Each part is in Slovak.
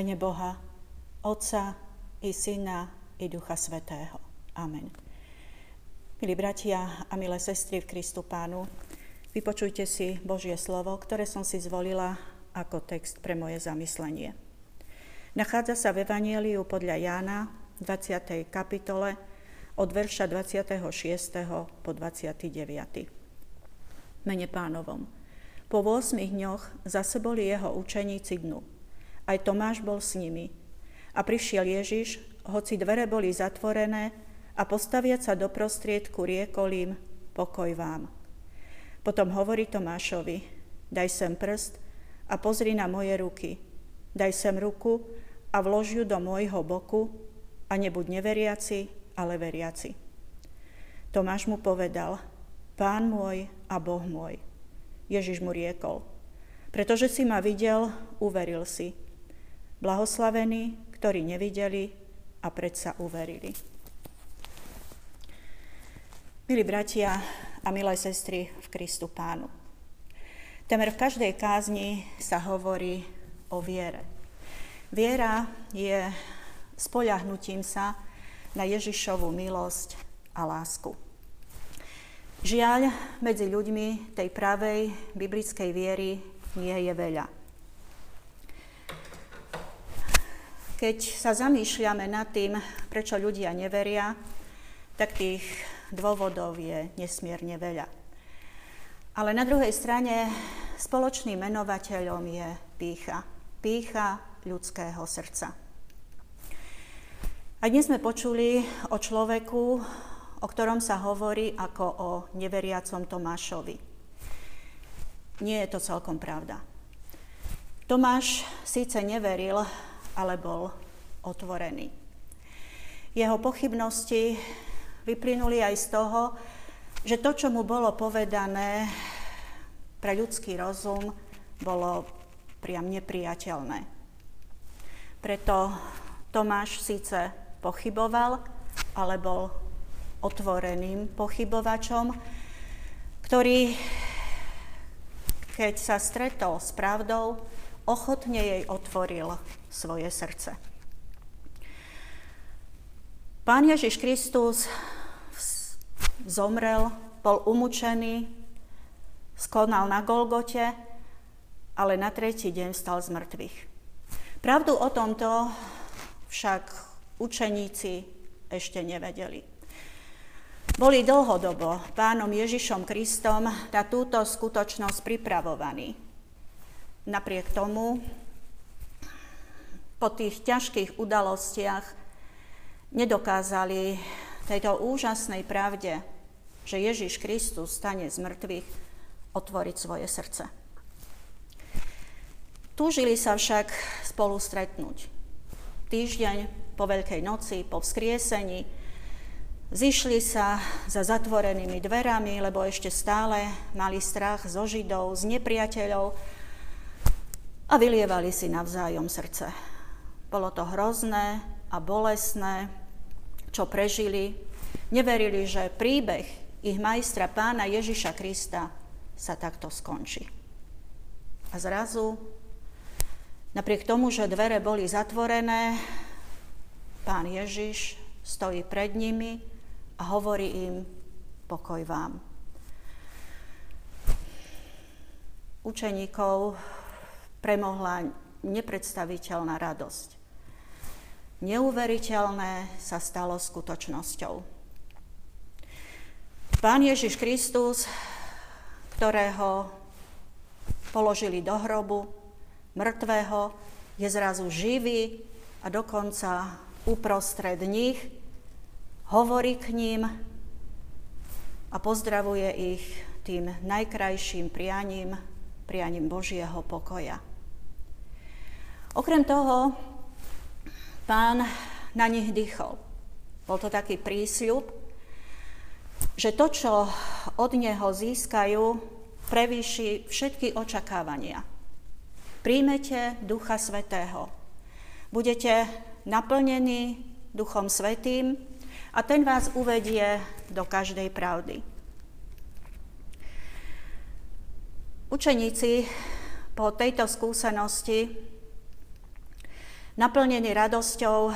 mene Boha, Otca i Syna i Ducha Svetého. Amen. Milí bratia a milé sestry v Kristu Pánu, vypočujte si Božie slovo, ktoré som si zvolila ako text pre moje zamyslenie. Nachádza sa v Evanieliu podľa Jána 20. kapitole od verša 26. po 29. Mene pánovom. Po 8 dňoch zase boli jeho učeníci dnu. Aj Tomáš bol s nimi. A prišiel Ježiš, hoci dvere boli zatvorené, a postaviať sa do prostriedku riekol im, pokoj vám. Potom hovorí Tomášovi, daj sem prst a pozri na moje ruky. Daj sem ruku a vlož ju do môjho boku a nebuď neveriaci, ale veriaci. Tomáš mu povedal, pán môj a boh môj. Ježiš mu riekol, pretože si ma videl, uveril si. Blahoslavení, ktorí nevideli a predsa uverili. Milí bratia a milé sestry v Kristu Pánu. Temer v každej kázni sa hovorí o viere. Viera je spoľahnutím sa na Ježišovú milosť a lásku. Žiaľ, medzi ľuďmi tej pravej biblickej viery nie je veľa. Keď sa zamýšľame nad tým, prečo ľudia neveria, tak tých dôvodov je nesmierne veľa. Ale na druhej strane spoločným menovateľom je pícha. Pícha ľudského srdca. A dnes sme počuli o človeku, o ktorom sa hovorí ako o neveriacom Tomášovi. Nie je to celkom pravda. Tomáš síce neveril ale bol otvorený. Jeho pochybnosti vyplynuli aj z toho, že to, čo mu bolo povedané pre ľudský rozum, bolo priam nepriateľné. Preto Tomáš síce pochyboval, ale bol otvoreným pochybovačom, ktorý, keď sa stretol s pravdou, ochotne jej otvoril svoje srdce. Pán Ježiš Kristus zomrel, bol umúčený, skonal na Golgote, ale na tretí deň stal z mŕtvych. Pravdu o tomto však učeníci ešte nevedeli. Boli dlhodobo pánom Ježišom Kristom na túto skutočnosť pripravovaní. Napriek tomu, po tých ťažkých udalostiach nedokázali tejto úžasnej pravde, že Ježiš Kristus stane z mŕtvych, otvoriť svoje srdce. Túžili sa však spolu stretnúť. Týždeň po Veľkej noci, po vzkriesení, zišli sa za zatvorenými dverami, lebo ešte stále mali strach zo Židov, z nepriateľov, a vylievali si navzájom srdce. Bolo to hrozné a bolesné, čo prežili. Neverili, že príbeh ich majstra pána Ježiša Krista sa takto skončí. A zrazu, napriek tomu, že dvere boli zatvorené, pán Ježiš stojí pred nimi a hovorí im, pokoj vám. Učeníkov premohla nepredstaviteľná radosť. Neuveriteľné sa stalo skutočnosťou. Pán Ježiš Kristus, ktorého položili do hrobu, mŕtvého, je zrazu živý a dokonca uprostred nich hovorí k ním a pozdravuje ich tým najkrajším prianím, prianím Božieho pokoja. Okrem toho, pán na nich dýchol. Bol to taký prísľub, že to, čo od neho získajú, prevýši všetky očakávania. Príjmete Ducha Svetého. Budete naplnení Duchom Svetým a ten vás uvedie do každej pravdy. Učeníci po tejto skúsenosti Naplnení radosťou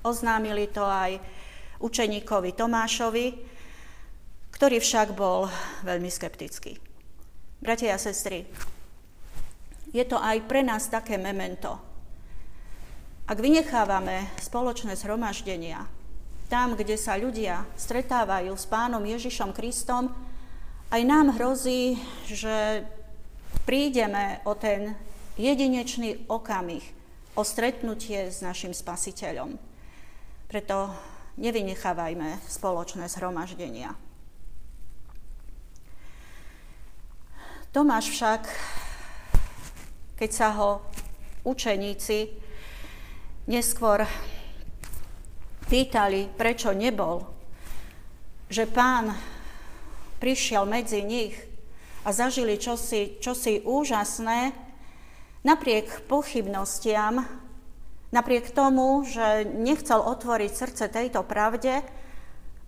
oznámili to aj učeníkovi Tomášovi, ktorý však bol veľmi skeptický. Bratia a sestry, je to aj pre nás také memento. Ak vynechávame spoločné zhromaždenia, tam, kde sa ľudia stretávajú s pánom Ježišom Kristom, aj nám hrozí, že prídeme o ten jedinečný okamih, o stretnutie s našim spasiteľom. Preto nevynechávajme spoločné zhromaždenia. Tomáš však, keď sa ho učeníci neskôr pýtali, prečo nebol, že pán prišiel medzi nich a zažili čosi, čosi úžasné, napriek pochybnostiam, napriek tomu, že nechcel otvoriť srdce tejto pravde,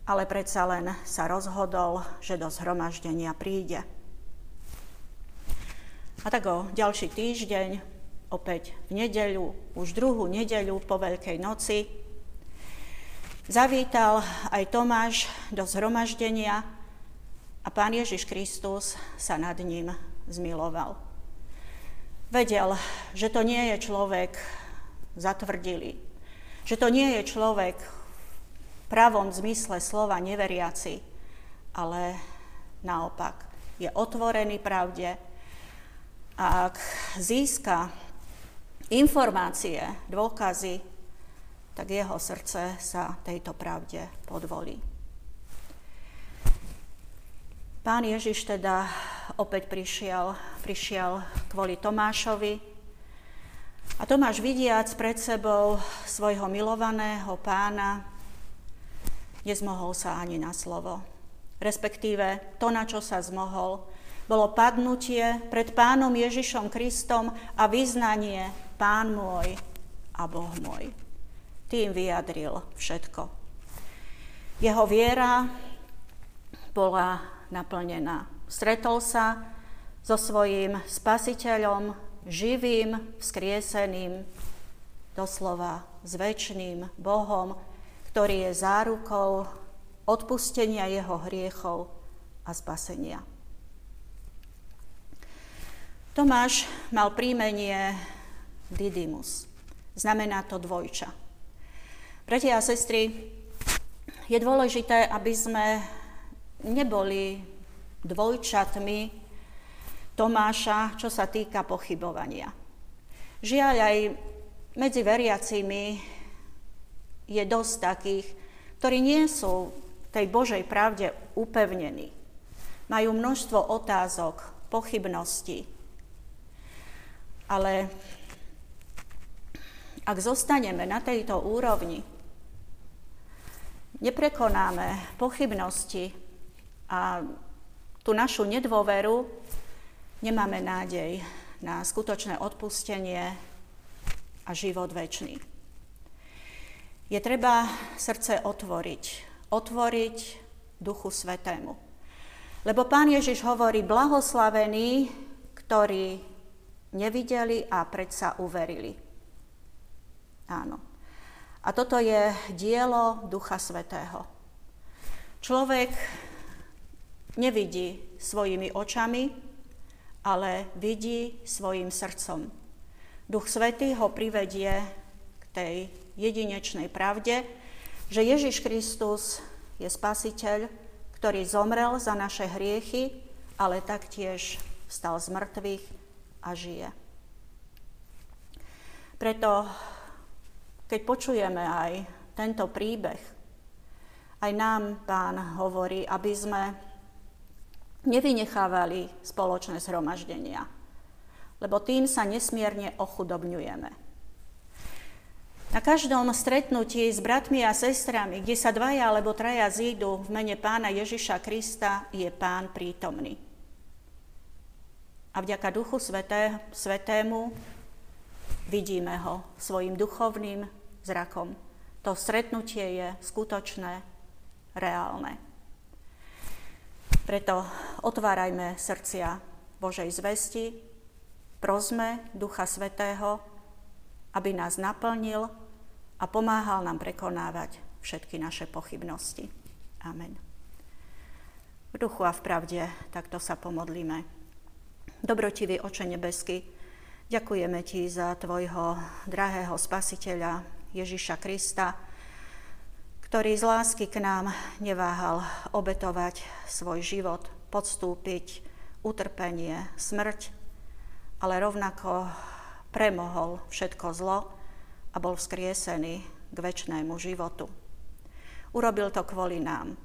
ale predsa len sa rozhodol, že do zhromaždenia príde. A tak o ďalší týždeň, opäť v nedeľu, už druhú nedeľu po Veľkej noci, Zavítal aj Tomáš do zhromaždenia a pán Ježiš Kristus sa nad ním zmiloval. Vedel, že to nie je človek zatvrdilý, že to nie je človek v pravom zmysle slova neveriaci, ale naopak je otvorený pravde a ak získa informácie, dôkazy tak jeho srdce sa tejto pravde podvolí. Pán Ježiš teda opäť prišiel, prišiel kvôli Tomášovi a Tomáš vidiac pred sebou svojho milovaného pána, nezmohol sa ani na slovo. Respektíve to, na čo sa zmohol, bolo padnutie pred pánom Ježišom Kristom a vyznanie Pán môj a Boh môj tým vyjadril všetko. Jeho viera bola naplnená. Stretol sa so svojím spasiteľom, živým, vzkrieseným, doslova s väčšným Bohom, ktorý je zárukou odpustenia jeho hriechov a spasenia. Tomáš mal príjmenie Didymus. Znamená to dvojča. Bratia a sestry, je dôležité, aby sme neboli dvojčatmi Tomáša, čo sa týka pochybovania. Žiaľ, aj medzi veriacimi je dosť takých, ktorí nie sú tej Božej pravde upevnení. Majú množstvo otázok, pochybností. Ale ak zostaneme na tejto úrovni, neprekonáme pochybnosti a tú našu nedôveru, nemáme nádej na skutočné odpustenie a život väčší. Je treba srdce otvoriť, otvoriť Duchu Svetému. Lebo Pán Ježiš hovorí, blahoslavení, ktorí nevideli a predsa uverili. Áno. A toto je dielo Ducha Svetého. Človek nevidí svojimi očami, ale vidí svojim srdcom. Duch Svetý ho privedie k tej jedinečnej pravde, že Ježiš Kristus je spasiteľ, ktorý zomrel za naše hriechy, ale taktiež stal z mŕtvych a žije. Preto keď počujeme aj tento príbeh, aj nám pán hovorí, aby sme nevynechávali spoločné zhromaždenia, lebo tým sa nesmierne ochudobňujeme. Na každom stretnutí s bratmi a sestrami, kde sa dvaja alebo traja zídu v mene pána Ježiša Krista, je pán prítomný. A vďaka Duchu Sveté, Svetému vidíme ho svojim duchovným zrakom. To stretnutie je skutočné, reálne. Preto otvárajme srdcia Božej zvesti, prosme Ducha Svetého, aby nás naplnil a pomáhal nám prekonávať všetky naše pochybnosti. Amen. V duchu a v pravde takto sa pomodlíme. Dobrotivý oče nebesky, ďakujeme Ti za Tvojho drahého spasiteľa Ježiša Krista, ktorý z lásky k nám neváhal obetovať svoj život, podstúpiť utrpenie, smrť, ale rovnako premohol všetko zlo a bol vzkriesený k väčšnému životu. Urobil to kvôli nám.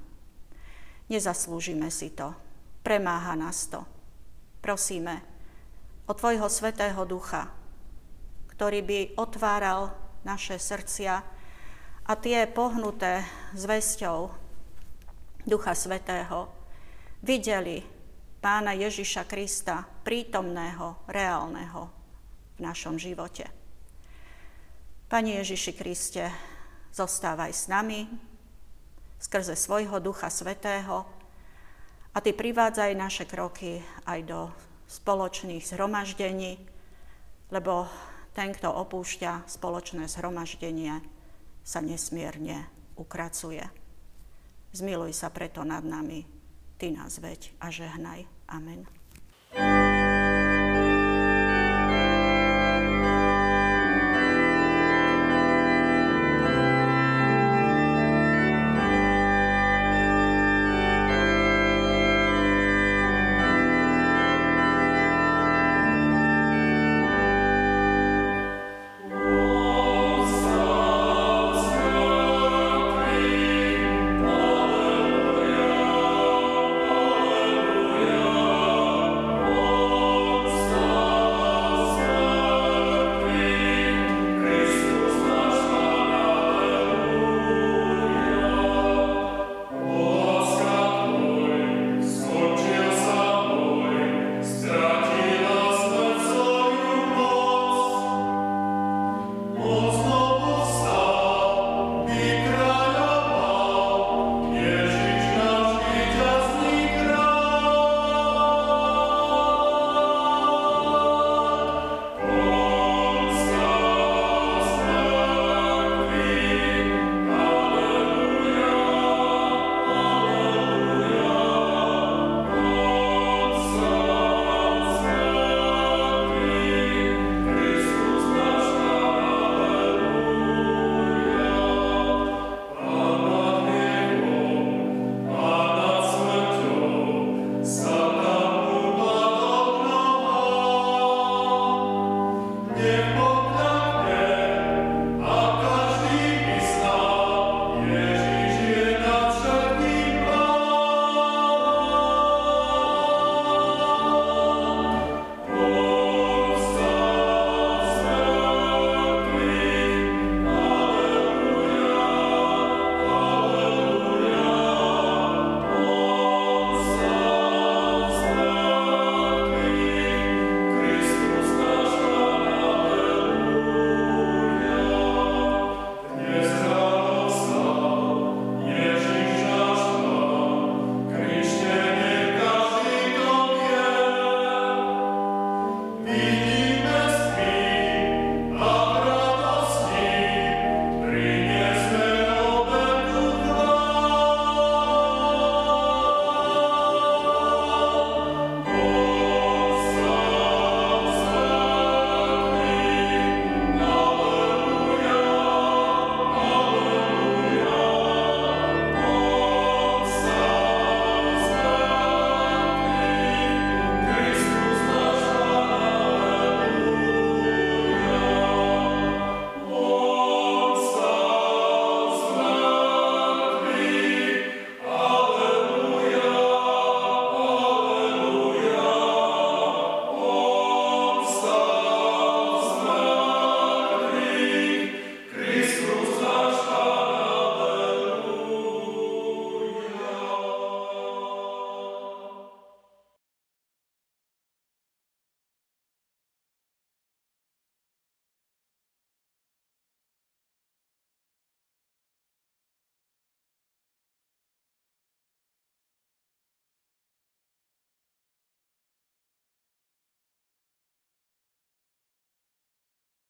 Nezaslúžime si to. Premáha nás to. Prosíme o Tvojho Svetého Ducha, ktorý by otváral naše srdcia a tie pohnuté zväzťou Ducha Svetého videli Pána Ježiša Krista, prítomného, reálneho v našom živote. Pani Ježiši Kriste, zostávaj s nami skrze svojho Ducha Svetého a Ty privádzaj naše kroky aj do spoločných zhromaždení, lebo ten, kto opúšťa spoločné zhromaždenie, sa nesmierne ukracuje. Zmiluj sa preto nad nami, Ty nás veď a žehnaj. Amen.